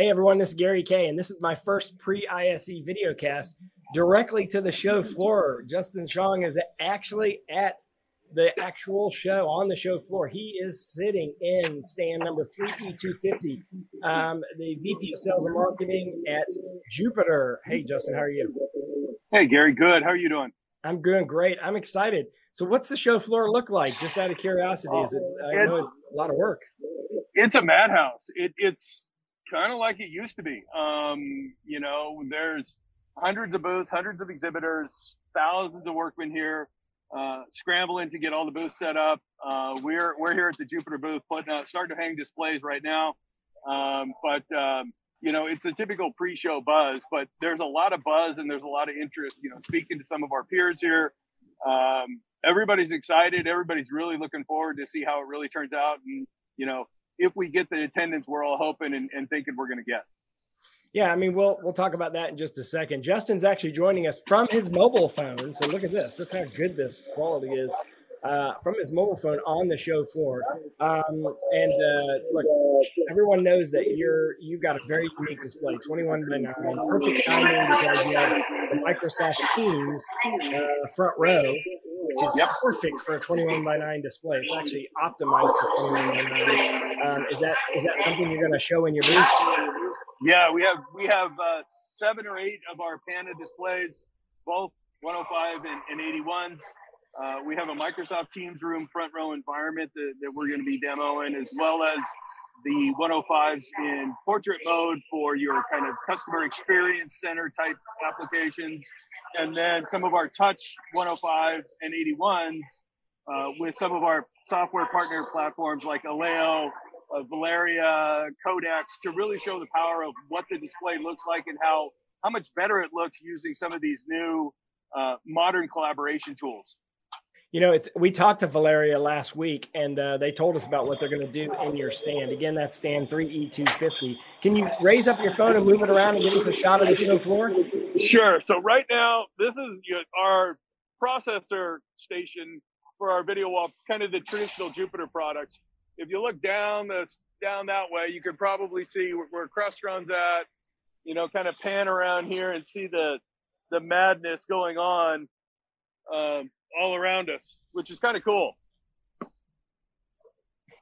Hey everyone, this is Gary Kayye, and this is my first pre-ISE video cast directly to the show floor. Justin Shong is actually at the actual show on the show floor. He is sitting in stand number 3E250, um, the VP of Sales and Marketing at Jupiter. Hey Justin, how are you? Hey, Gary, good. How are you doing? I'm doing great. I'm excited. So, what's the show floor look like? Just out of curiosity, is it? I know a lot of work. It's a madhouse. It, it's kind of like it used to be. Um, you know, there's hundreds of booths, hundreds of exhibitors, thousands of workmen here, uh, scrambling to get all the booths set up. Uh, we're we're here at the Jupiter booth, putting uh, starting to hang displays right now. Um, but um, you know, it's a typical pre-show buzz. But there's a lot of buzz and there's a lot of interest. You know, speaking to some of our peers here, um, everybody's excited. Everybody's really looking forward to see how it really turns out. And you know, if we get the attendance, we're all hoping and, and thinking we're going to get. Yeah, I mean, we'll we'll talk about that in just a second. Justin's actually joining us from his mobile phone. So look at this. This is how good this quality is. Uh, from his mobile phone on the show floor. Um, and uh, look, everyone knows that you're you've got a very unique display, 21 by 9, perfect timing because you have the Microsoft Teams uh, front row, which is perfect for a 21 by 9 display. It's actually optimized for 21 by 9. Um, is that is that something you're going to show in your booth? Yeah, we have we have uh, seven or eight of our Pana displays, both 105 and, and 81s. Uh, we have a Microsoft Teams room front row environment that, that we're going to be demoing, as well as the 105s in portrait mode for your kind of customer experience center type applications, and then some of our touch 105 and 81s uh, with some of our software partner platforms like Alleo, uh, Valarea, Codex to really show the power of what the display looks like and how how much better it looks using some of these new uh, modern collaboration tools. You know, it's we talked to Valarea last week, and uh, they told us about what they're going to do in your stand. Again, that's stand three E two fifty. Can you raise up your phone and move it around and give us a shot of the show floor? Sure. So right now, this is our processor station for our video wall, kind of the traditional Jupiter products. If you look down the down that way, you could probably see where, where Crestron's at. You know, kind of pan around here and see the the madness going on um, all around us, which is kind of cool.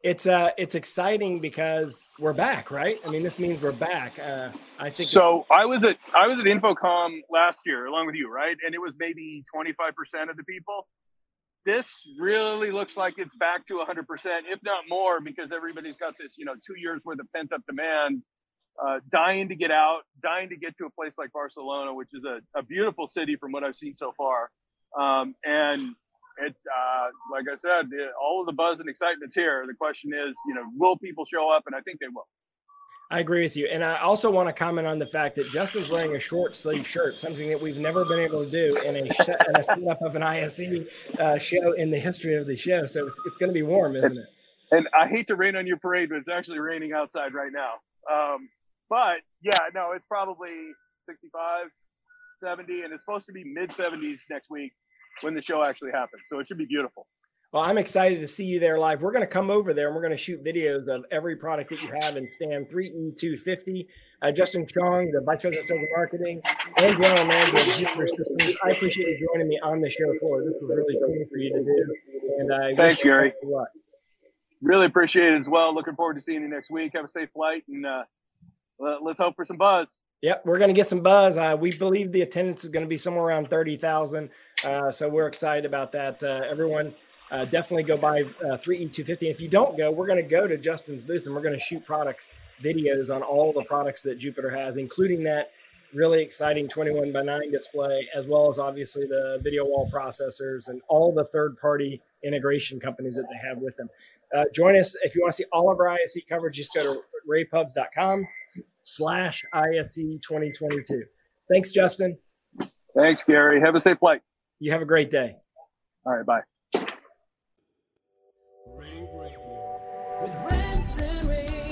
It's uh, it's exciting because we're back, right? I mean, this means we're back. Uh, I think So I was at I was at InfoComm last year along with you, right? And it was maybe 25% of the people. This really looks like it's back to 100%, if not more, because everybody's got this, you know, two years worth of pent up demand, uh, dying to get out, dying to get to a place like Barcelona, which is a, a beautiful city from what I've seen so far. Um, and it, uh, like I said, the, all of the buzz and excitement's here. The question is, you know, will people show up? And I think they will. I agree with you. And I also want to comment on the fact that Justin's wearing a short sleeve shirt, something that we've never been able to do in a, in a setup of an ISE uh, show in the history of the show. So it's, it's going to be warm, isn't it? And I hate to rain on your parade, but it's actually raining outside right now. Um, but yeah, no, it's probably 65, 70, and it's supposed to be mid 70s next week when the show actually happens. So it should be beautiful. Well, I'm excited to see you there live. We're going to come over there and we're going to shoot videos of every product that you have in stand 3E250. Uh, Justin Shong, the Vice President of Sales and Marketing, and General Manager of Jupiter Systems. I appreciate you joining me on the show floor. This was really cool for you to do. And I Thanks, Gary. Really appreciate it as well. Looking forward to seeing you next week. Have a safe flight, and uh, let- let's hope for some buzz. Yep, we're going to get some buzz. Uh, we believe the attendance is going to be somewhere around 30,000. Uh, so we're excited about that. Uh, everyone, uh, definitely go buy uh, 3E250. If you don't go, we're going to go to Justin's booth and we're going to shoot products videos on all the products that Jupiter has, including that really exciting 21 by 9 display, as well as obviously the video wall processors and all the third party integration companies that they have with them. Uh, join us if you want to see all of our ISE coverage. Just go to ravepubs.com slash ISE 2022. Thanks, Justin. Thanks, Gary. Have a safe flight. You have a great day. All right, bye. rAVe Radio. With rants and raves,